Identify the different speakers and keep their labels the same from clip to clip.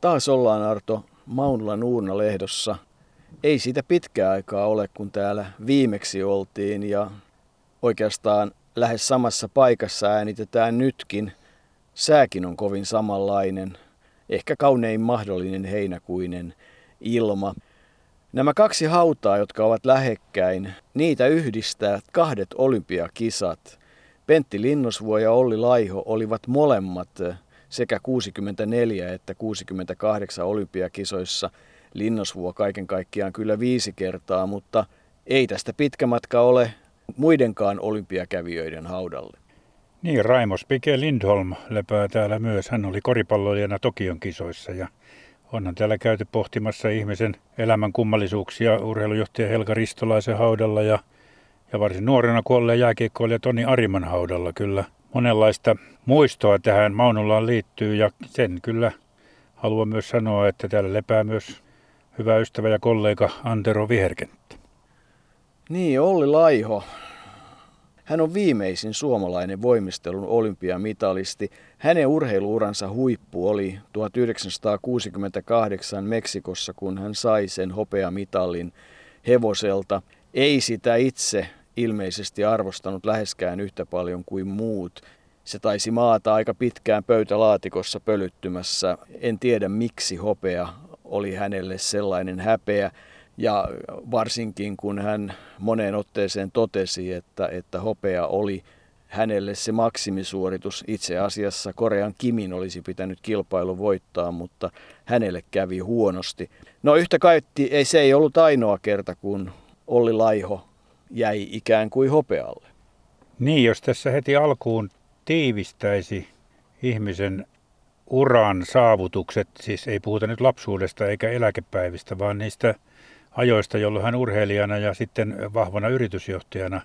Speaker 1: Taas ollaan Arto Maunulan Uurna-lehdossa. Ei siitä pitkää aikaa ole, kun täällä viimeksi oltiin ja oikeastaan lähes samassa paikassa äänitetään nytkin. Sääkin on kovin samanlainen, ehkä kaunein mahdollinen heinäkuinen ilma. Nämä kaksi hautaa, jotka ovat lähekkäin, niitä yhdistää kahdet olympiakisat. Pentti Linnosvuo ja Olli Laiho olivat molemmat sekä 64 että 68 olympiakisoissa. Linnosvuo kaiken kaikkiaan kyllä viisi kertaa, mutta ei tästä pitkä matka ole muidenkaan olympiakävijöiden haudalle.
Speaker 2: Niin, Raimo Spike Lindholm lepää täällä myös. Hän oli koripalloilijana Tokion kisoissa ja onhan täällä käyty pohtimassa ihmisen elämän kummallisuuksia urheilujohtaja Helga Ristolaisen haudalla ja, ja varsin nuorena kuolleen jääkiekkoilija Toni Ariman haudalla kyllä monenlaista muistoa tähän Maunulaan liittyy ja sen kyllä haluan myös sanoa, että täällä lepää myös hyvä ystävä ja kollega Antero Viherkenttä.
Speaker 1: Niin, Olli Laiho. Hän on viimeisin suomalainen voimistelun olympiamitalisti. Hänen urheiluuransa huippu oli 1968 Meksikossa, kun hän sai sen hopeamitalin hevoselta. Ei sitä itse ilmeisesti arvostanut läheskään yhtä paljon kuin muut. Se taisi maata aika pitkään pöytälaatikossa pölyttymässä. En tiedä miksi hopea oli hänelle sellainen häpeä. Ja varsinkin kun hän moneen otteeseen totesi, että, että hopea oli hänelle se maksimisuoritus. Itse asiassa Korean Kimin olisi pitänyt kilpailu voittaa, mutta hänelle kävi huonosti. No yhtä kaikki ei, se ei ollut ainoa kerta, kun Olli Laiho jäi ikään kuin hopealle.
Speaker 2: Niin, jos tässä heti alkuun tiivistäisi ihmisen uran saavutukset, siis ei puhuta nyt lapsuudesta eikä eläkepäivistä, vaan niistä ajoista, jolloin hän urheilijana ja sitten vahvana yritysjohtajana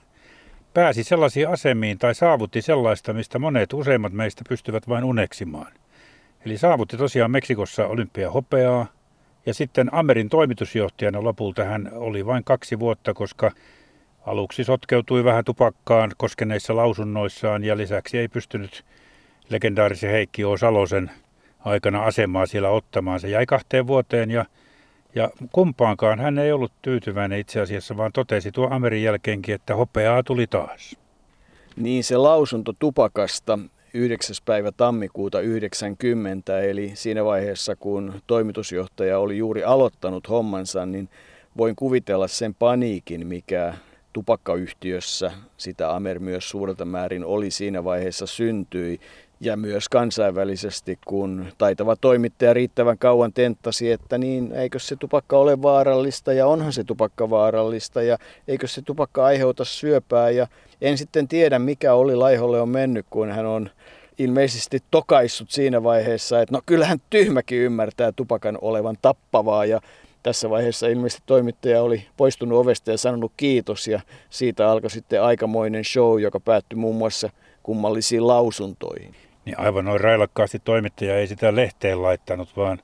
Speaker 2: pääsi sellaisiin asemiin tai saavutti sellaista, mistä monet useimmat meistä pystyvät vain uneksimaan. Eli saavutti tosiaan Meksikossa olympiahopeaa ja sitten Amerin toimitusjohtajana lopulta hän oli vain kaksi vuotta, koska Aluksi sotkeutui vähän tupakkaan koskeneissa lausunnoissaan ja lisäksi ei pystynyt legendaarisen Heikki O. Salosen aikana asemaa siellä ottamaan. Se jäi kahteen vuoteen ja, ja kumpaankaan hän ei ollut tyytyväinen itse asiassa, vaan totesi tuo Amerin jälkeenkin, että hopeaa tuli taas.
Speaker 1: Niin se lausunto tupakasta 9. päivä tammikuuta 90, eli siinä vaiheessa kun toimitusjohtaja oli juuri aloittanut hommansa, niin voin kuvitella sen paniikin, mikä tupakkayhtiössä sitä Amer myös suurelta määrin oli siinä vaiheessa syntyi. Ja myös kansainvälisesti, kun taitava toimittaja riittävän kauan tenttasi, että niin, eikö se tupakka ole vaarallista ja onhan se tupakka vaarallista ja eikö se tupakka aiheuta syöpää. Ja en sitten tiedä, mikä oli Laiholle on mennyt, kun hän on ilmeisesti tokaissut siinä vaiheessa, että no kyllähän tyhmäkin ymmärtää tupakan olevan tappavaa ja tässä vaiheessa ilmeisesti toimittaja oli poistunut ovesta ja sanonut kiitos ja siitä alkoi sitten aikamoinen show, joka päättyi muun muassa kummallisiin lausuntoihin.
Speaker 2: Niin aivan noin railakkaasti toimittaja ei sitä lehteen laittanut, vaan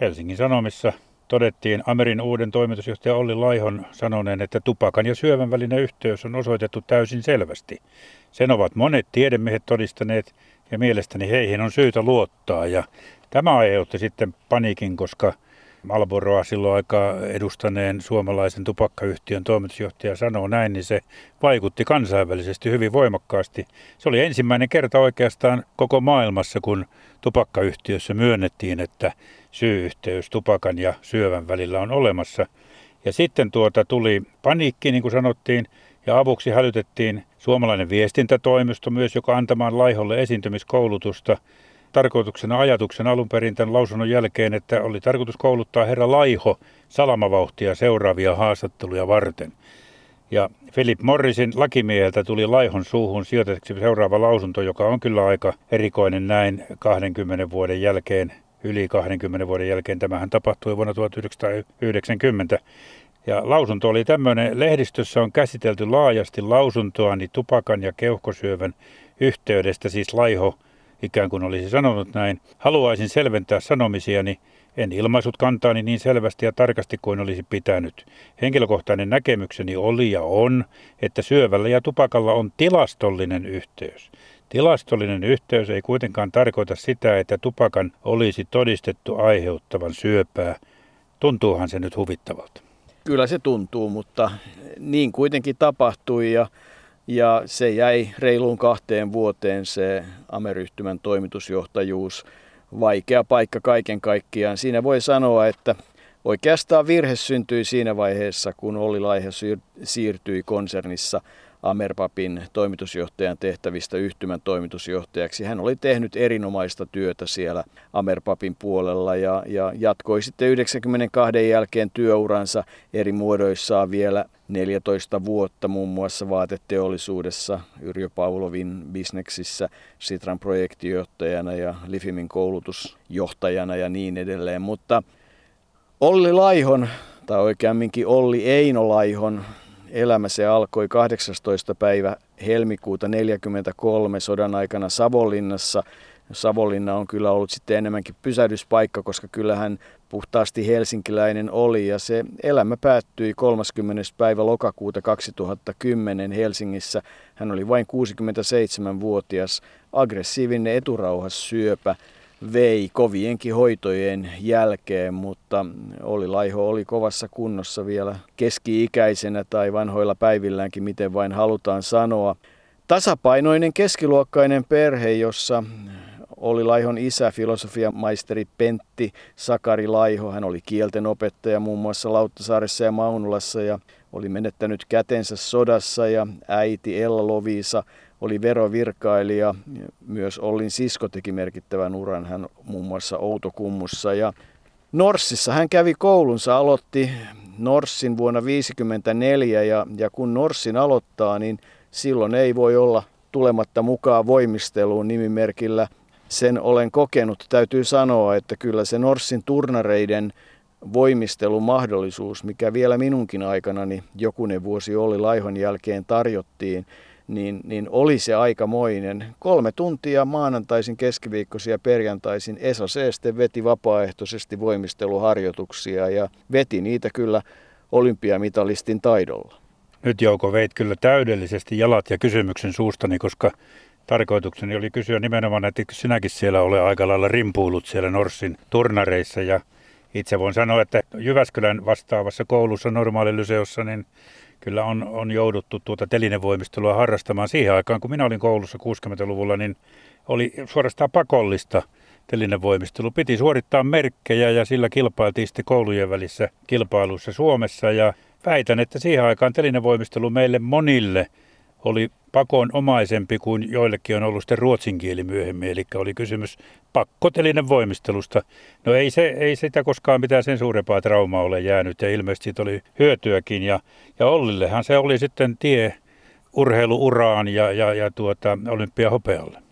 Speaker 2: Helsingin Sanomissa todettiin Amerin uuden toimitusjohtaja Olli Laihon sanoneen, että tupakan ja syövän välinen yhteys on osoitettu täysin selvästi. Sen ovat monet tiedemiehet todistaneet ja mielestäni heihin on syytä luottaa. Ja tämä aiheutti sitten paniikin, koska Malboroa silloin aika edustaneen suomalaisen tupakkayhtiön toimitusjohtaja sanoo näin, niin se vaikutti kansainvälisesti hyvin voimakkaasti. Se oli ensimmäinen kerta oikeastaan koko maailmassa, kun tupakkayhtiössä myönnettiin, että syy-yhteys tupakan ja syövän välillä on olemassa. Ja sitten tuota tuli paniikki, niin kuin sanottiin, ja avuksi hälytettiin suomalainen viestintätoimisto myös, joka antamaan laiholle esiintymiskoulutusta – tarkoituksena ajatuksen alun perin tämän lausunnon jälkeen, että oli tarkoitus kouluttaa herra Laiho salamavauhtia seuraavia haastatteluja varten. Ja Philip Morrisin lakimieheltä tuli Laihon suuhun sijoitetuksi seuraava lausunto, joka on kyllä aika erikoinen näin 20 vuoden jälkeen, yli 20 vuoden jälkeen. Tämähän tapahtui vuonna 1990. Ja lausunto oli tämmöinen, lehdistössä on käsitelty laajasti lausuntoani tupakan ja keuhkosyövän yhteydestä, siis Laiho ikään kuin olisi sanonut näin. Haluaisin selventää sanomisiani, en ilmaisut kantaani niin selvästi ja tarkasti kuin olisi pitänyt. Henkilökohtainen näkemykseni oli ja on, että syövällä ja tupakalla on tilastollinen yhteys. Tilastollinen yhteys ei kuitenkaan tarkoita sitä, että tupakan olisi todistettu aiheuttavan syöpää. Tuntuuhan se nyt huvittavalta.
Speaker 1: Kyllä se tuntuu, mutta niin kuitenkin tapahtui ja, ja se jäi reiluun kahteen vuoteen se Amerihtymän toimitusjohtajuus. Vaikea paikka kaiken kaikkiaan. Siinä voi sanoa, että oikeastaan virhe syntyi siinä vaiheessa, kun Olli Laihe siirtyi konsernissa – Amerpapin toimitusjohtajan tehtävistä yhtymän toimitusjohtajaksi. Hän oli tehnyt erinomaista työtä siellä Amerpapin puolella ja, ja jatkoi sitten 92 jälkeen työuransa eri muodoissaan vielä 14 vuotta muun muassa vaateteollisuudessa, Yrjö Pavlovin bisneksissä, Sitran projektijohtajana ja Lifimin koulutusjohtajana ja niin edelleen. Mutta Olli Laihon, tai oikeamminkin Olli Eino Laihon, elämä se alkoi 18. päivä helmikuuta 1943 sodan aikana Savonlinnassa. Savonlinna on kyllä ollut sitten enemmänkin pysähdyspaikka, koska kyllähän puhtaasti helsinkiläinen oli ja se elämä päättyi 30. päivä lokakuuta 2010 Helsingissä. Hän oli vain 67-vuotias, aggressiivinen eturauhassyöpä vei kovienkin hoitojen jälkeen, mutta oli Laiho oli kovassa kunnossa vielä keski-ikäisenä tai vanhoilla päivilläänkin, miten vain halutaan sanoa. Tasapainoinen keskiluokkainen perhe, jossa oli Laihon isä, filosofiamaisteri Pentti Sakari Laiho. Hän oli kielten opettaja muun muassa Lauttasaaressa ja Maunulassa ja oli menettänyt kätensä sodassa ja äiti Ella Loviisa oli verovirkailija. Myös Ollin sisko teki merkittävän uran, hän muun muassa Outokummussa. Ja Norssissa hän kävi koulunsa, aloitti Norssin vuonna 1954 ja, ja kun Norssin aloittaa, niin silloin ei voi olla tulematta mukaan voimisteluun nimimerkillä. Sen olen kokenut. Täytyy sanoa, että kyllä se Norssin turnareiden voimistelumahdollisuus, mikä vielä minunkin aikanani jokunen vuosi oli Laihon jälkeen tarjottiin, niin, niin oli se aikamoinen. Kolme tuntia maanantaisin, keskiviikkoisia ja perjantaisin Esa Seeste veti vapaaehtoisesti voimisteluharjoituksia ja veti niitä kyllä olympiamitalistin taidolla.
Speaker 2: Nyt Jouko veit kyllä täydellisesti jalat ja kysymyksen suustani, koska tarkoitukseni oli kysyä nimenomaan, että sinäkin siellä ole aika lailla rimpuilut siellä Norssin turnareissa ja itse voin sanoa, että Jyväskylän vastaavassa koulussa normaalilyseossa, niin kyllä on, on jouduttu tuota telinevoimistelua harrastamaan. Siihen aikaan, kun minä olin koulussa 60-luvulla, niin oli suorastaan pakollista telinevoimistelu. Piti suorittaa merkkejä ja sillä kilpailtiin sitten koulujen välissä kilpailuissa Suomessa. Ja väitän, että siihen aikaan telinevoimistelu meille monille – oli pakonomaisempi kuin joillekin on ollut sitten ruotsin kieli myöhemmin. Eli oli kysymys pakkotelinen voimistelusta. No ei, se, ei sitä koskaan mitään sen suurempaa traumaa ole jäänyt ja ilmeisesti siitä oli hyötyäkin. Ja, ja Ollillehan se oli sitten tie urheiluuraan ja, ja, ja tuota, olympiahopealle.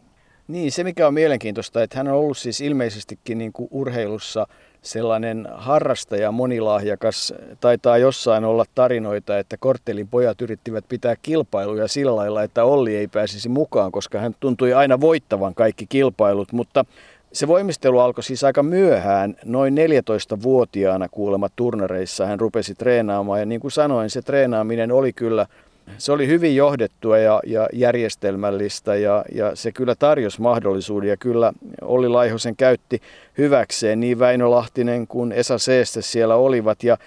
Speaker 1: Niin, se mikä on mielenkiintoista, että hän on ollut siis ilmeisestikin niin kuin urheilussa – sellainen harrastaja, monilahjakas. Taitaa jossain olla tarinoita, että Korttelin pojat yrittivät pitää kilpailuja sillä lailla, että Olli ei pääsisi mukaan, koska hän tuntui aina voittavan kaikki kilpailut, mutta se voimistelu alkoi siis aika myöhään, noin 14-vuotiaana kuulemma turnareissa hän rupesi treenaamaan ja niin kuin sanoin, se treenaaminen oli kyllä se oli hyvin johdettua ja, ja järjestelmällistä ja, ja se kyllä tarjosi mahdollisuuden ja kyllä Olli Laihosen käytti hyväkseen. Niin Väinö Lahtinen kuin Esa Seeste siellä olivat ja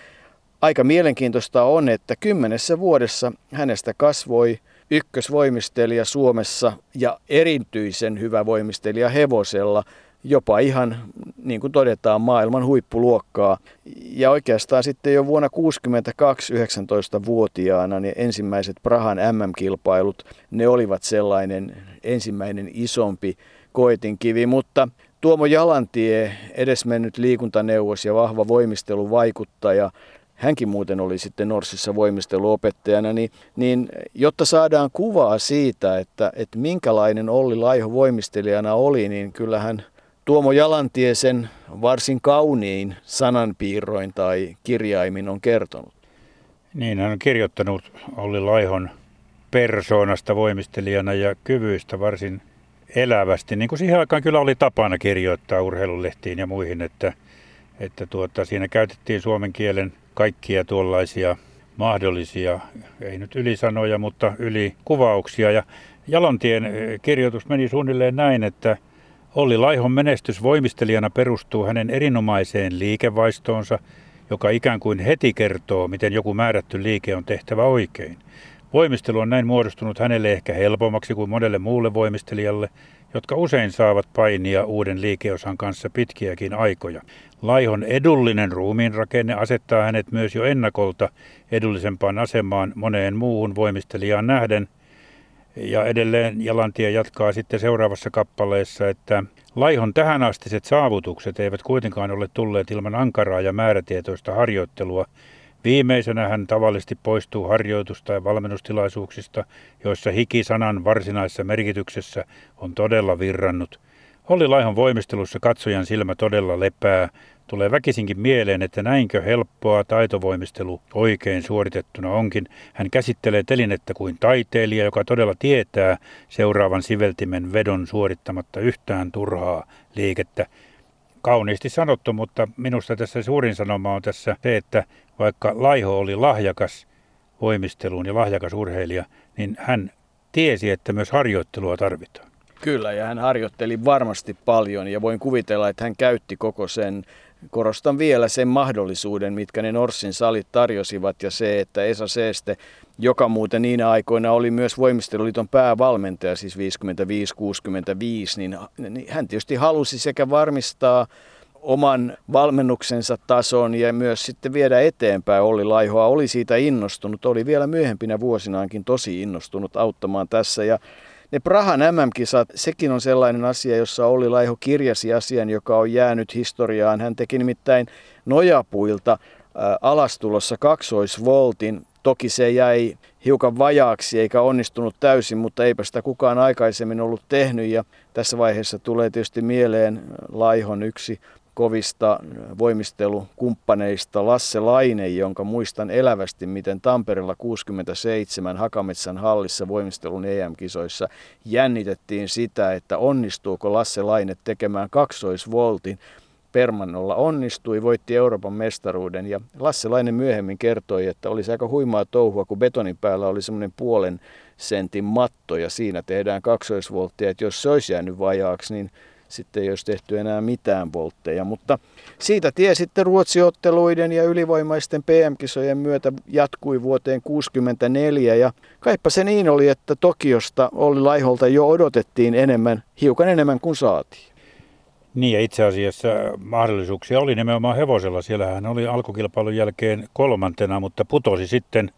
Speaker 1: aika mielenkiintoista on, että kymmenessä vuodessa hänestä kasvoi ykkösvoimistelija Suomessa ja erityisen hyvä voimistelija hevosella – jopa ihan, niin kuin todetaan, maailman huippuluokkaa. Ja oikeastaan sitten jo vuonna 1962 19-vuotiaana ne ensimmäiset Prahan MM-kilpailut, ne olivat sellainen ensimmäinen isompi koetinkivi, mutta Tuomo Jalantie, edesmennyt liikuntaneuvos ja vahva voimisteluvaikuttaja, hänkin muuten oli sitten Norsissa voimisteluopettajana, niin, niin jotta saadaan kuvaa siitä, että, että minkälainen Olli Laiho voimistelijana oli, niin kyllähän Tuomo Jalantie sen varsin kauniin sananpiirroin tai kirjaimin on kertonut.
Speaker 2: Niin, hän on kirjoittanut Olli Laihon persoonasta voimistelijana ja kyvyistä varsin elävästi, niin kuin siihen aikaan kyllä oli tapana kirjoittaa urheilulehtiin ja muihin, että, että tuota, siinä käytettiin suomen kielen kaikkia tuollaisia mahdollisia, ei nyt ylisanoja, mutta ylikuvauksia. Ja Jalantien kirjoitus meni suunnilleen näin, että Olli Laihon menestys voimistelijana perustuu hänen erinomaiseen liikevaistoonsa, joka ikään kuin heti kertoo, miten joku määrätty liike on tehtävä oikein. Voimistelu on näin muodostunut hänelle ehkä helpommaksi kuin monelle muulle voimistelijalle, jotka usein saavat painia uuden liikeosan kanssa pitkiäkin aikoja. Laihon edullinen ruumiinrakenne asettaa hänet myös jo ennakolta edullisempaan asemaan moneen muuhun voimistelijaan nähden. Ja edelleen Jalantie jatkaa sitten seuraavassa kappaleessa, että Laihon tähänastiset saavutukset eivät kuitenkaan ole tulleet ilman ankaraa ja määrätietoista harjoittelua, Viimeisenä hän tavallisesti poistuu harjoitus- tai valmennustilaisuuksista, joissa hiki sanan varsinaisessa merkityksessä on todella virrannut. Olli Laihon voimistelussa katsojan silmä todella lepää. Tulee väkisinkin mieleen, että näinkö helppoa taitovoimistelu oikein suoritettuna onkin. Hän käsittelee telinettä kuin taiteilija, joka todella tietää seuraavan siveltimen vedon suorittamatta yhtään turhaa liikettä kauniisti sanottu, mutta minusta tässä suurin sanoma on tässä se, että vaikka Laiho oli lahjakas voimisteluun ja lahjakas urheilija, niin hän tiesi, että myös harjoittelua tarvitaan.
Speaker 1: Kyllä, ja hän harjoitteli varmasti paljon ja voin kuvitella, että hän käytti koko sen, korostan vielä sen mahdollisuuden, mitkä ne Norssin salit tarjosivat ja se, että Esa Seeste, joka muuten niinä aikoina oli myös Voimisteluliiton päävalmentaja, siis 55-65, niin, niin hän tietysti halusi sekä varmistaa oman valmennuksensa tason ja myös sitten viedä eteenpäin. Olli Laihoa oli siitä innostunut, oli vielä myöhempinä vuosinaankin tosi innostunut auttamaan tässä ja ne Prahan MM-kisat, sekin on sellainen asia, jossa Olli Laiho kirjasi asian, joka on jäänyt historiaan. Hän teki nimittäin nojapuilta alastulossa kaksoisvoltin. Toki se jäi hiukan vajaaksi eikä onnistunut täysin, mutta eipä sitä kukaan aikaisemmin ollut tehnyt. Ja tässä vaiheessa tulee tietysti mieleen Laihon yksi kovista voimistelukumppaneista Lasse Laine, jonka muistan elävästi, miten Tampereella 67 Hakametsän hallissa voimistelun EM-kisoissa jännitettiin sitä, että onnistuuko Lasse Laine tekemään kaksoisvoltin. Permannolla onnistui, voitti Euroopan mestaruuden ja Lasse Laine myöhemmin kertoi, että olisi aika huimaa touhua, kun betonin päällä oli semmoinen puolen sentin matto ja siinä tehdään kaksoisvolttia, että jos se olisi jäänyt vajaaksi, niin sitten ei olisi tehty enää mitään voltteja. Mutta siitä tie sitten Ruotsiotteluiden ja ylivoimaisten PM-kisojen myötä jatkui vuoteen 1964 ja kaipa se niin oli, että Tokiosta Olli Laiholta jo odotettiin enemmän, hiukan enemmän kuin saatiin.
Speaker 2: Niin ja itse asiassa mahdollisuuksia oli nimenomaan hevosella. Siellä hän oli alkukilpailun jälkeen kolmantena, mutta putosi sitten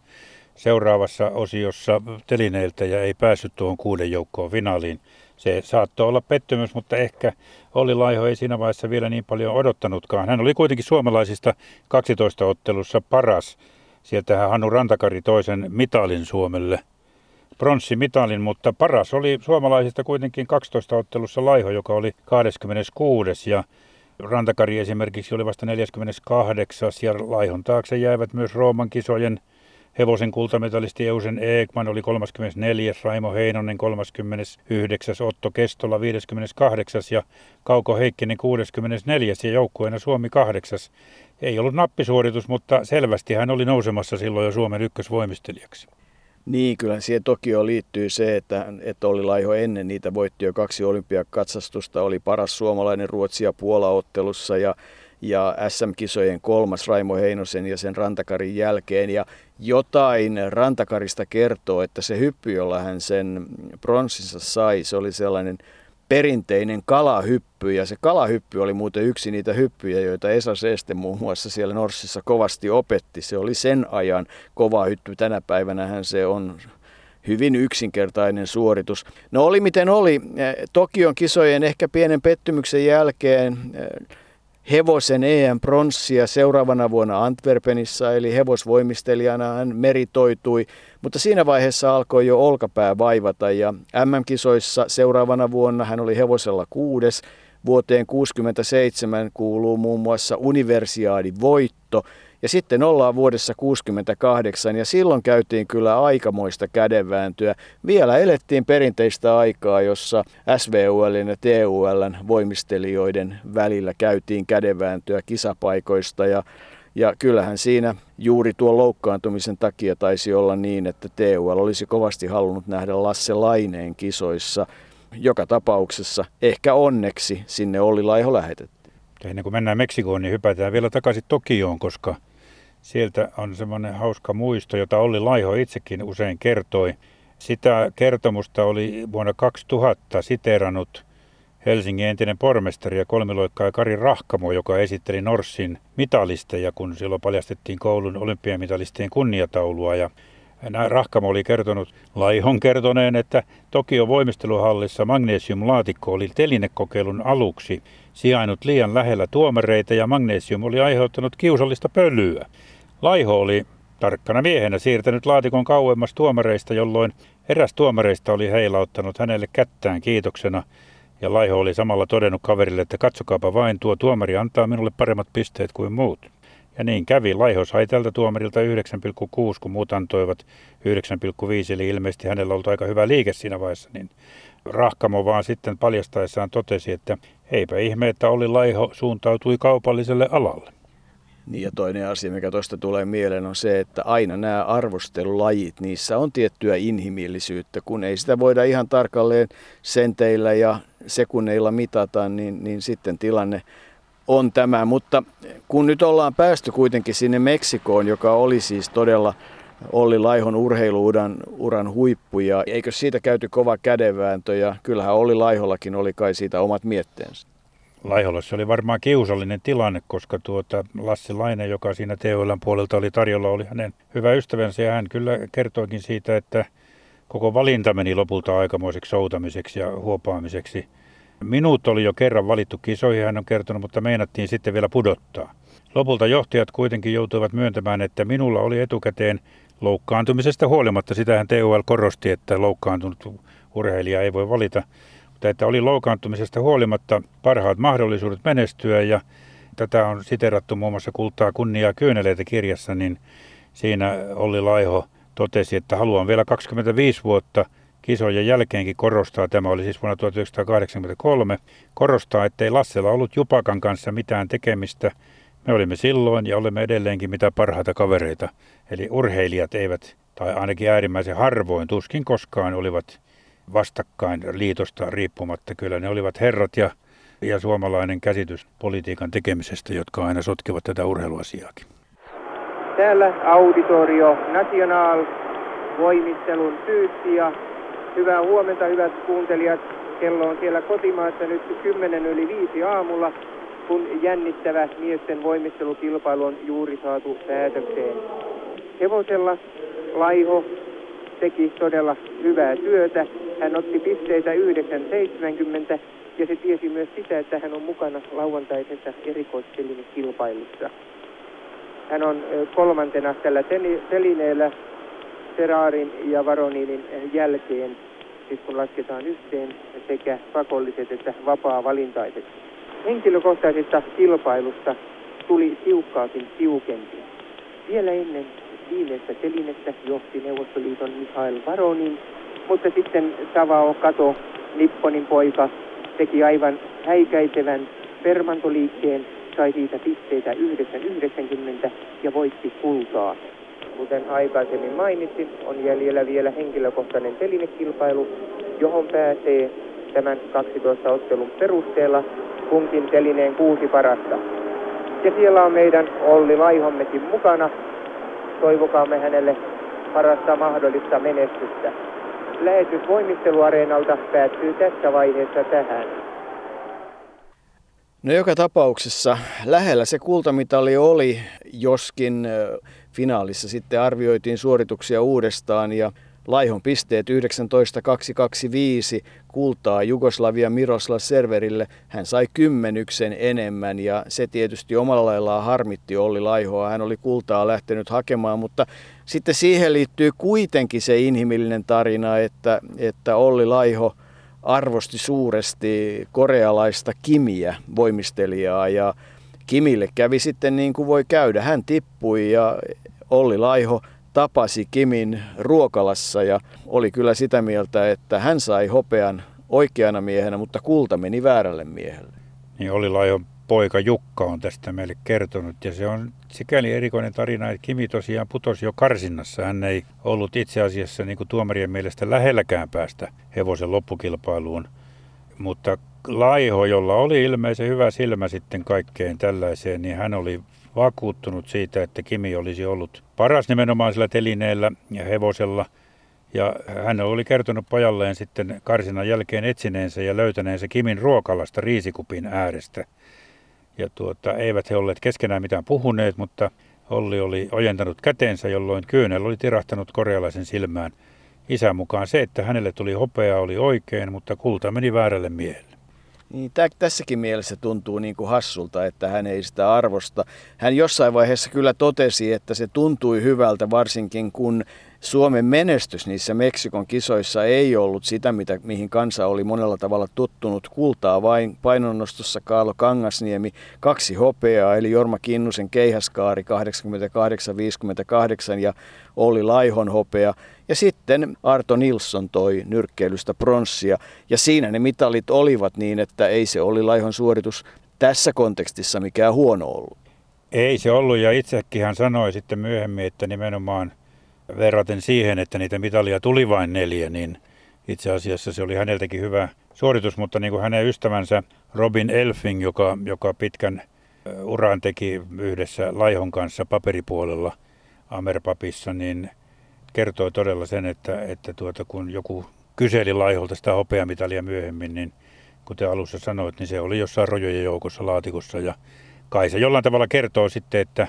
Speaker 2: seuraavassa osiossa telineiltä ja ei päässyt tuohon kuuden joukkoon finaaliin se saattoi olla pettymys, mutta ehkä Olli Laiho ei siinä vaiheessa vielä niin paljon odottanutkaan. Hän oli kuitenkin suomalaisista 12 ottelussa paras. Sieltähän Hannu Rantakari toisen mitalin Suomelle, pronssimitalin, mutta paras oli suomalaisista kuitenkin 12 ottelussa Laiho, joka oli 26. Ja Rantakari esimerkiksi oli vasta 48. ja Laihon taakse jäivät myös Rooman kisojen Hevosen kultametalisti Eusen Eekman oli 34. Raimo Heinonen 39. Otto Kestola 58. ja Kauko Heikkinen 64. ja joukkueena Suomi 8. Ei ollut nappisuoritus, mutta selvästi hän oli nousemassa silloin jo Suomen ykkösvoimistelijaksi.
Speaker 1: Niin, kyllä siihen Tokioon liittyy se, että, että oli Laiho ennen niitä voitti jo kaksi olympiakatsastusta, oli paras suomalainen Ruotsia Puola-ottelussa ja ja SM-kisojen kolmas Raimo Heinosen ja sen Rantakarin jälkeen. Ja jotain Rantakarista kertoo, että se hyppy, jolla hän sen pronssinsa sai, se oli sellainen perinteinen kalahyppy. Ja se kalahyppy oli muuten yksi niitä hyppyjä, joita Esa Seeste muun muassa siellä Norssissa kovasti opetti. Se oli sen ajan kova hyppy. Tänä päivänä se on hyvin yksinkertainen suoritus. No oli miten oli. Tokion kisojen ehkä pienen pettymyksen jälkeen hevosen EM-pronssia seuraavana vuonna Antwerpenissa, eli hevosvoimistelijana hän meritoitui, mutta siinä vaiheessa alkoi jo olkapää vaivata ja MM-kisoissa seuraavana vuonna hän oli hevosella kuudes, vuoteen 67 kuuluu muun muassa universiaadin voitto, ja sitten ollaan vuodessa 68 ja silloin käytiin kyllä aikamoista kädenvääntöä. Vielä elettiin perinteistä aikaa, jossa SVUL ja TUL voimistelijoiden välillä käytiin kädenvääntöä kisapaikoista ja Ja kyllähän siinä juuri tuon loukkaantumisen takia taisi olla niin, että TUL olisi kovasti halunnut nähdä Lasse Laineen kisoissa. Joka tapauksessa ehkä onneksi sinne oli Laiho lähetetty.
Speaker 2: Ennen kuin mennään Meksikoon, niin hypätään vielä takaisin Tokioon, koska sieltä on semmoinen hauska muisto, jota Olli Laiho itsekin usein kertoi. Sitä kertomusta oli vuonna 2000 siteerannut Helsingin entinen pormestari ja kolmiloikkaa Kari Rahkamo, joka esitteli Norssin mitalisteja, kun silloin paljastettiin koulun olympiamitalistien kunniataulua. Ja Rahkamo oli kertonut Laihon kertoneen, että Tokio voimisteluhallissa magnesiumlaatikko oli telinekokeilun aluksi sijainnut liian lähellä tuomareita ja magnesium oli aiheuttanut kiusallista pölyä. Laiho oli tarkkana miehenä siirtänyt laatikon kauemmas tuomareista, jolloin eräs tuomareista oli heilauttanut hänelle kättään kiitoksena – ja Laiho oli samalla todennut kaverille, että katsokaapa vain, tuo tuomari antaa minulle paremmat pisteet kuin muut. Ja niin kävi. Laiho sai tältä tuomarilta 9,6, kun muut antoivat 9,5, eli ilmeisesti hänellä ollut aika hyvä liike siinä vaiheessa. Niin Rahkamo vaan sitten paljastaessaan totesi, että eipä ihme, että oli Laiho suuntautui kaupalliselle alalle.
Speaker 1: Niin ja toinen asia, mikä tuosta tulee mieleen, on se, että aina nämä arvostelulajit, niissä on tiettyä inhimillisyyttä. Kun ei sitä voida ihan tarkalleen senteillä ja sekunneilla mitata, niin, niin sitten tilanne on tämä. Mutta kun nyt ollaan päästy kuitenkin sinne Meksikoon, joka oli siis todella Olli Laihon urheiluuran uran huippu, ja eikö siitä käyty kova kädenvääntö, ja kyllähän Olli Laihollakin oli kai siitä omat mietteensä.
Speaker 2: Laiholla se oli varmaan kiusallinen tilanne, koska tuota Lassi Laine, joka siinä THLn puolelta oli tarjolla, oli hänen hyvä ystävänsä ja hän kyllä kertoikin siitä, että koko valinta meni lopulta aikamoiseksi soutamiseksi ja huopaamiseksi. Minut oli jo kerran valittu kisoihin, hän on kertonut, mutta meinattiin sitten vielä pudottaa. Lopulta johtajat kuitenkin joutuivat myöntämään, että minulla oli etukäteen loukkaantumisesta huolimatta. Sitähän TUL korosti, että loukkaantunut urheilija ei voi valita mutta että oli loukaantumisesta huolimatta parhaat mahdollisuudet menestyä ja tätä on siterattu muun muassa Kultaa kunniaa kyyneleitä kirjassa, niin siinä Olli Laiho totesi, että haluan vielä 25 vuotta kisojen jälkeenkin korostaa, tämä oli siis vuonna 1983, korostaa, ettei Lassella ollut Jupakan kanssa mitään tekemistä. Me olimme silloin ja olemme edelleenkin mitä parhaita kavereita. Eli urheilijat eivät, tai ainakin äärimmäisen harvoin, tuskin koskaan olivat vastakkain liitosta riippumatta. Kyllä ne olivat herrat ja, ja suomalainen käsitys politiikan tekemisestä, jotka aina sotkevat tätä urheiluasiaakin.
Speaker 3: Täällä Auditorio National voimistelun syytti ja hyvää huomenta hyvät kuuntelijat. Kello on siellä kotimaassa nyt 10 yli 5 aamulla, kun jännittävä miesten voimistelukilpailu on juuri saatu päätökseen. Hevosella Laiho teki todella hyvää työtä hän otti pisteitä 9.70 ja se tiesi myös sitä, että hän on mukana lauantaisessa erikoistelinekilpailussa. Hän on kolmantena tällä telineellä Ferrarin ja Varoninin jälkeen, siis kun lasketaan yhteen sekä pakolliset että vapaa-valintaiset. Henkilökohtaisesta kilpailusta tuli tiukkaakin tiukempi. Vielä ennen viimeistä telinettä johti Neuvostoliiton Mikhail Varonin mutta sitten Savao Kato, Nipponin poika, teki aivan häikäisevän permantoliikkeen, sai siitä pisteitä 9,90 ja voitti kultaa. Kuten aikaisemmin mainitsin, on jäljellä vielä henkilökohtainen telinekilpailu, johon pääsee tämän 12 ottelun perusteella kunkin telineen kuusi parasta. Ja siellä on meidän Olli Laihommekin mukana. Toivokaamme hänelle parasta mahdollista menestystä lähetys voimisteluareenalta päättyy tässä vaiheessa tähän.
Speaker 1: No joka tapauksessa lähellä se kultamitali oli, joskin finaalissa sitten arvioitiin suorituksia uudestaan ja Laihon pisteet 19.225 kultaa Jugoslavia Miroslav Serverille. Hän sai kymmenyksen enemmän ja se tietysti omalla laillaan harmitti Olli Laihoa. Hän oli kultaa lähtenyt hakemaan, mutta sitten siihen liittyy kuitenkin se inhimillinen tarina, että, että Olli Laiho arvosti suuresti korealaista Kimiä, voimistelijaa ja Kimille kävi sitten niin kuin voi käydä. Hän tippui ja Olli Laiho – tapasi Kimin ruokalassa ja oli kyllä sitä mieltä, että hän sai hopean oikeana miehenä, mutta kulta meni väärälle miehelle.
Speaker 2: Niin oli Laiho poika Jukka on tästä meille kertonut. Ja se on sikäli erikoinen tarina, että Kimi tosiaan putosi jo karsinnassa. Hän ei ollut itse asiassa niin kuin tuomarien mielestä lähelläkään päästä hevosen loppukilpailuun. Mutta Laiho, jolla oli ilmeisen hyvä silmä sitten kaikkeen tällaiseen, niin hän oli vakuuttunut siitä, että Kimi olisi ollut paras nimenomaan sillä telineellä ja hevosella. Ja hän oli kertonut pojalleen sitten karsinan jälkeen etsineensä ja löytäneensä Kimin ruokalasta riisikupin äärestä. Ja tuota, eivät he olleet keskenään mitään puhuneet, mutta Olli oli ojentanut käteensä, jolloin kyynel oli tirahtanut korealaisen silmään. Isän mukaan se, että hänelle tuli hopea, oli oikein, mutta kulta meni väärälle miehelle.
Speaker 1: Niin, tä, tässäkin mielessä tuntuu niin kuin hassulta, että hän ei sitä arvosta. Hän jossain vaiheessa kyllä totesi, että se tuntui hyvältä, varsinkin kun Suomen menestys niissä Meksikon kisoissa ei ollut sitä, mitä, mihin kansa oli monella tavalla tuttunut. Kultaa vain painonnostossa Kaalo Kangasniemi, kaksi hopeaa, eli Jorma Kinnusen keihäskaari 88-58 ja Olli Laihon hopea. Ja sitten Arto Nilsson toi nyrkkeilystä pronssia. Ja siinä ne mitalit olivat niin, että ei se Olli Laihon suoritus tässä kontekstissa mikään huono ollut.
Speaker 2: Ei se ollut, ja itsekin hän sanoi sitten myöhemmin, että nimenomaan – verraten siihen, että niitä mitalia tuli vain neljä, niin itse asiassa se oli häneltäkin hyvä suoritus, mutta niin kuin hänen ystävänsä Robin Elfing, joka, joka pitkän uran teki yhdessä Laihon kanssa paperipuolella Amerpapissa, niin kertoi todella sen, että, että tuota, kun joku kyseli Laiholta sitä hopeamitalia myöhemmin, niin kuten alussa sanoit, niin se oli jossain rojojen joukossa laatikossa ja kai se jollain tavalla kertoo sitten, että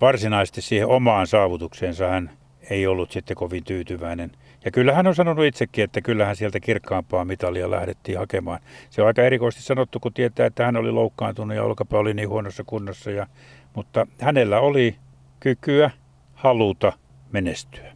Speaker 2: varsinaisesti siihen omaan saavutukseensa hän ei ollut sitten kovin tyytyväinen. Ja kyllä hän on sanonut itsekin, että kyllähän sieltä kirkkaampaa mitalia lähdettiin hakemaan. Se on aika erikoisesti sanottu, kun tietää, että hän oli loukkaantunut ja olkapää oli niin huonossa kunnossa. Ja, mutta hänellä oli kykyä, haluta menestyä.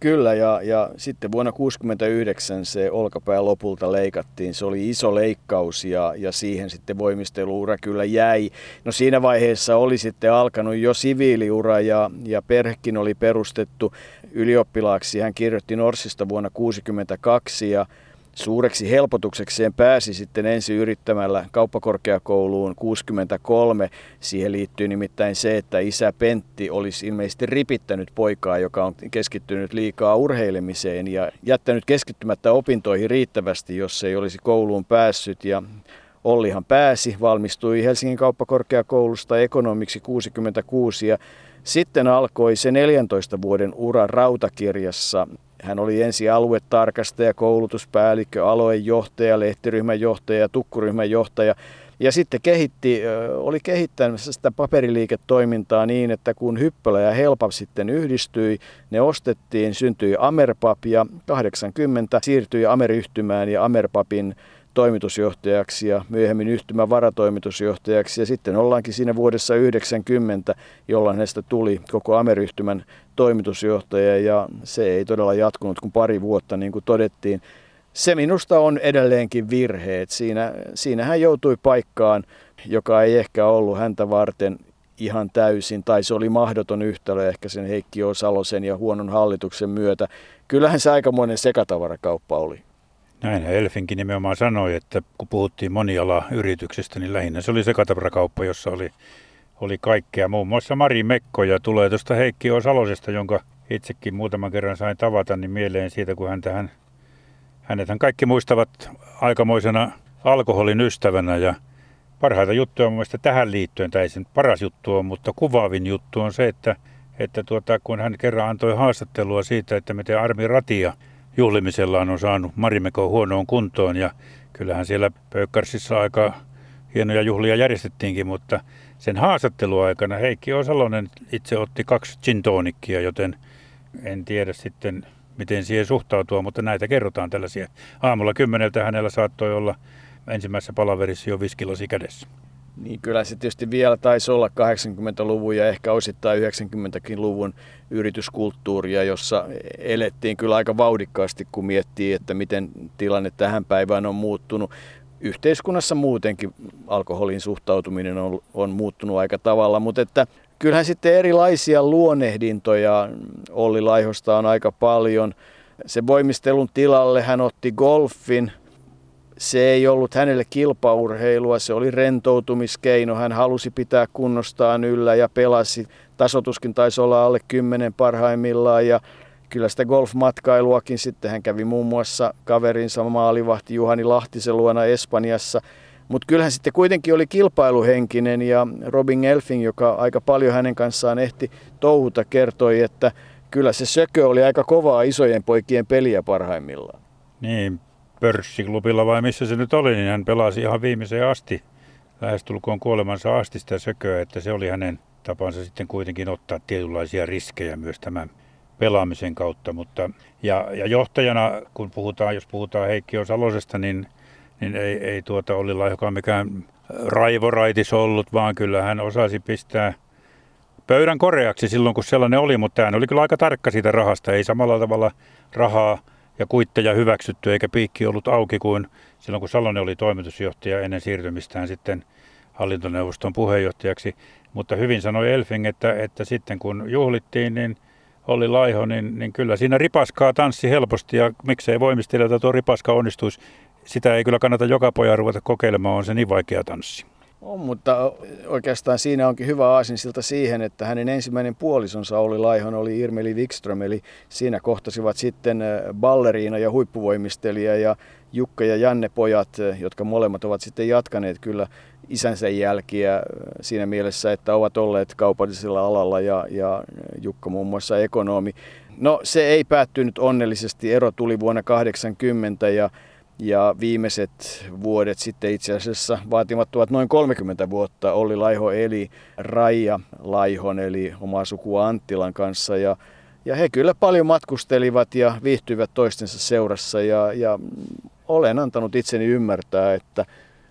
Speaker 1: Kyllä, ja, ja sitten vuonna 1969 se olkapää lopulta leikattiin. Se oli iso leikkaus ja, ja siihen sitten voimisteluura kyllä jäi. No siinä vaiheessa oli sitten alkanut jo siviiliura ja, ja perhekin oli perustettu ylioppilaaksi. Hän kirjoitti Norsista vuonna 1962 ja Suureksi helpotuksekseen pääsi sitten ensi yrittämällä kauppakorkeakouluun 63. Siihen liittyy nimittäin se, että isä Pentti olisi ilmeisesti ripittänyt poikaa, joka on keskittynyt liikaa urheilemiseen ja jättänyt keskittymättä opintoihin riittävästi, jos ei olisi kouluun päässyt. Ja Ollihan pääsi, valmistui Helsingin kauppakorkeakoulusta ekonomiksi 66 ja sitten alkoi se 14 vuoden ura rautakirjassa hän oli ensi aluetarkastaja, koulutuspäällikkö, aluejohtaja, lehtiryhmän johtaja ja tukkuryhmän johtaja. Ja sitten kehitti, oli kehittämässä sitä paperiliiketoimintaa niin, että kun Hyppölä ja Helpap sitten yhdistyi, ne ostettiin, syntyi Amerpap ja 80 siirtyi Ameryhtymään ja Amerpapin toimitusjohtajaksi ja myöhemmin yhtymän varatoimitusjohtajaksi. Ja sitten ollaankin siinä vuodessa 90, jolloin hänestä tuli koko Ameryhtymän toimitusjohtaja ja se ei todella jatkunut kuin pari vuotta, niin kuin todettiin. Se minusta on edelleenkin virhe. Siinä, siinä hän joutui paikkaan, joka ei ehkä ollut häntä varten ihan täysin, tai se oli mahdoton yhtälö ehkä sen Heikki O. Salosen ja huonon hallituksen myötä. Kyllähän se aikamoinen sekatavarakauppa oli.
Speaker 2: Näin Elfinkin nimenomaan sanoi, että kun puhuttiin moniala-yrityksestä, niin lähinnä se oli sekatavarakauppa, jossa oli, oli kaikkea. Muun muassa Mari Mekko ja tulee tuosta Heikki O. Salosesta, jonka itsekin muutaman kerran sain tavata, niin mieleen siitä, kun hän tähän, hänethän kaikki muistavat aikamoisena alkoholin ystävänä ja parhaita juttuja mun mielestä tähän liittyen, tai ei sen paras juttu on, mutta kuvaavin juttu on se, että, että tuota, kun hän kerran antoi haastattelua siitä, että miten Armi Ratia – juhlimisellaan on saanut Marimekon huonoon kuntoon ja kyllähän siellä Pöykkarsissa aika hienoja juhlia järjestettiinkin, mutta sen haastatteluaikana Heikki Osalonen itse otti kaksi gin joten en tiedä sitten miten siihen suhtautua, mutta näitä kerrotaan tällaisia. Aamulla kymmeneltä hänellä saattoi olla ensimmäisessä palaverissa jo viskilasi kädessä.
Speaker 1: Niin kyllä se tietysti vielä taisi olla 80-luvun ja ehkä osittain 90-luvun yrityskulttuuria, jossa elettiin kyllä aika vauhdikkaasti, kun miettii, että miten tilanne tähän päivään on muuttunut. Yhteiskunnassa muutenkin alkoholin suhtautuminen on, on muuttunut aika tavalla, mutta että kyllähän sitten erilaisia luonehdintoja Olli Laihosta on aika paljon. Se voimistelun tilalle hän otti golfin, se ei ollut hänelle kilpaurheilua, se oli rentoutumiskeino. Hän halusi pitää kunnostaan yllä ja pelasi. Tasotuskin taisi olla alle kymmenen parhaimmillaan ja kyllä sitä golfmatkailuakin sitten hän kävi muun muassa kaverinsa maalivahti Juhani Lahtisen luona Espanjassa. Mutta kyllähän sitten kuitenkin oli kilpailuhenkinen ja Robin Elfing, joka aika paljon hänen kanssaan ehti touhuta, kertoi, että kyllä se sökö oli aika kovaa isojen poikien peliä parhaimmillaan.
Speaker 2: Niin, pörssiklubilla vai missä se nyt oli, niin hän pelasi ihan viimeiseen asti, lähestulkoon kuolemansa asti sitä sököä, että se oli hänen tapansa sitten kuitenkin ottaa tietynlaisia riskejä myös tämän pelaamisen kautta. Mutta, ja, ja johtajana, kun puhutaan, jos puhutaan Heikki Salosesta, niin, niin ei, ei tuota Olli Laihokaan mikään raivoraitis ollut, vaan kyllä hän osasi pistää pöydän koreaksi silloin, kun sellainen oli, mutta hän oli kyllä aika tarkka siitä rahasta. Ei samalla tavalla rahaa ja kuitteja hyväksytty, eikä piikki ollut auki kuin silloin, kun Salonen oli toimitusjohtaja ennen siirtymistään sitten hallintoneuvoston puheenjohtajaksi. Mutta hyvin sanoi Elfing, että, että sitten kun juhlittiin, niin oli laiho, niin, niin kyllä siinä ripaskaa tanssi helposti ja miksei voimistelijalta tuo ripaska onnistuisi. Sitä ei kyllä kannata joka pojan ruveta kokeilemaan, on se niin vaikea tanssi.
Speaker 1: On, mutta oikeastaan siinä onkin hyvä aasinsilta siihen, että hänen ensimmäinen puolisonsa oli Laihon, oli Irmeli Wikström, eli siinä kohtasivat sitten balleriina ja huippuvoimistelija ja Jukka ja Janne pojat, jotka molemmat ovat sitten jatkaneet kyllä isänsä jälkiä siinä mielessä, että ovat olleet kaupallisella alalla ja, ja Jukka muun muassa ekonomi. No se ei päättynyt onnellisesti, ero tuli vuonna 80 ja ja viimeiset vuodet sitten itse asiassa vaatimat ovat noin 30 vuotta Olli Laiho eli Raija Laihon eli omaa sukua Anttilan kanssa ja, ja he kyllä paljon matkustelivat ja viihtyivät toistensa seurassa ja, ja olen antanut itseni ymmärtää, että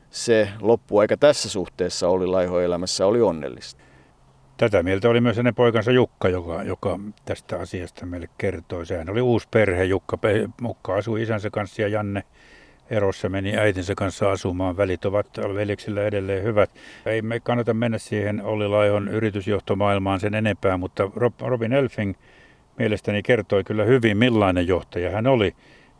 Speaker 1: se loppuaika tässä suhteessa oli Laiho elämässä oli onnellista.
Speaker 2: Tätä mieltä oli myös hänen poikansa Jukka, joka, joka tästä asiasta meille kertoi. Sehän oli uusi perhe. Jukka, Mukka asui isänsä kanssa ja Janne erossa meni äitinsä kanssa asumaan. Välit ovat veljeksillä edelleen hyvät. Ei me kannata mennä siihen Olli Laihon yritysjohtomaailmaan sen enempää, mutta Robin Elfing mielestäni kertoi kyllä hyvin, millainen johtaja hän oli.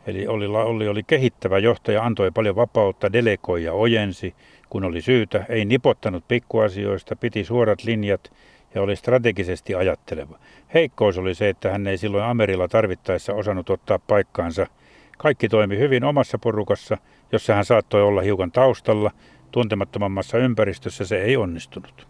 Speaker 2: Eli Olli, Olli oli kehittävä johtaja, antoi paljon vapautta, delegoi ja ojensi, kun oli syytä. Ei nipottanut pikkuasioista, piti suorat linjat ja oli strategisesti ajatteleva. Heikkous oli se, että hän ei silloin Amerilla tarvittaessa osannut ottaa paikkaansa – kaikki toimi hyvin omassa porukassa, jossa hän saattoi olla hiukan taustalla. Tuntemattomammassa ympäristössä se ei onnistunut.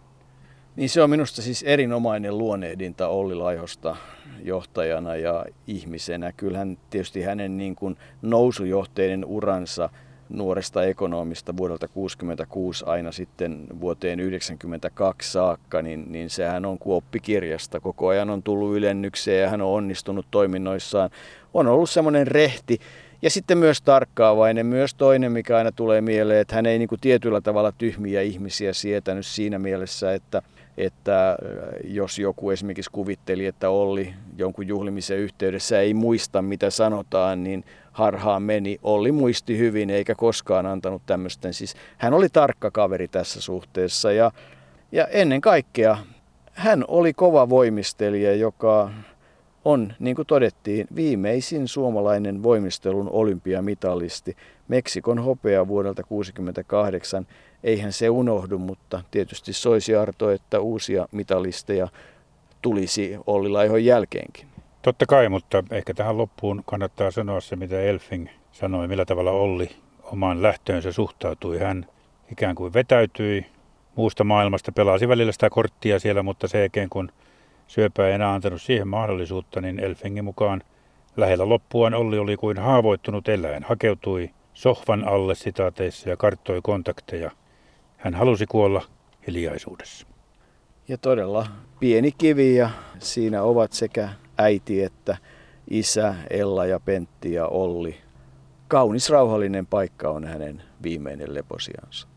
Speaker 1: Niin se on minusta siis erinomainen luonehdinta Olli Laihosta johtajana ja ihmisenä. Kyllähän tietysti hänen niin kuin nousujohteinen uransa nuoresta ekonomista vuodelta 1966 aina sitten vuoteen 1992 saakka, niin, niin sehän on kuin oppikirjasta. Koko ajan on tullut ylennykseen ja hän on onnistunut toiminnoissaan. On ollut semmoinen rehti ja sitten myös tarkkaavainen, myös toinen, mikä aina tulee mieleen, että hän ei niin kuin tietyllä tavalla tyhmiä ihmisiä sietänyt siinä mielessä, että, että äh, jos joku esimerkiksi kuvitteli, että Olli jonkun juhlimisen yhteydessä ei muista, mitä sanotaan, niin harhaan meni. Olli muisti hyvin eikä koskaan antanut tämmöisten. Siis hän oli tarkka kaveri tässä suhteessa ja, ja ennen kaikkea hän oli kova voimistelija, joka on, niin kuin todettiin, viimeisin suomalainen voimistelun olympiamitalisti. Meksikon hopea vuodelta 1968. Eihän se unohdu, mutta tietysti soisi Arto, että uusia mitalisteja tulisi Olli Laihon jälkeenkin.
Speaker 2: Totta kai, mutta ehkä tähän loppuun kannattaa sanoa se, mitä Elfing sanoi, millä tavalla Olli omaan lähtöönsä suhtautui. Hän ikään kuin vetäytyi muusta maailmasta, pelasi välillä sitä korttia siellä, mutta se jälkeen kun syöpä ei enää antanut siihen mahdollisuutta, niin Elfingin mukaan lähellä loppuaan Olli oli kuin haavoittunut eläin, hakeutui sohvan alle sitaateissa ja karttoi kontakteja. Hän halusi kuolla hiljaisuudessa.
Speaker 1: Ja todella pieni kivi ja siinä ovat sekä äiti että isä, Ella ja Pentti ja Olli. Kaunis rauhallinen paikka on hänen viimeinen leposiansa.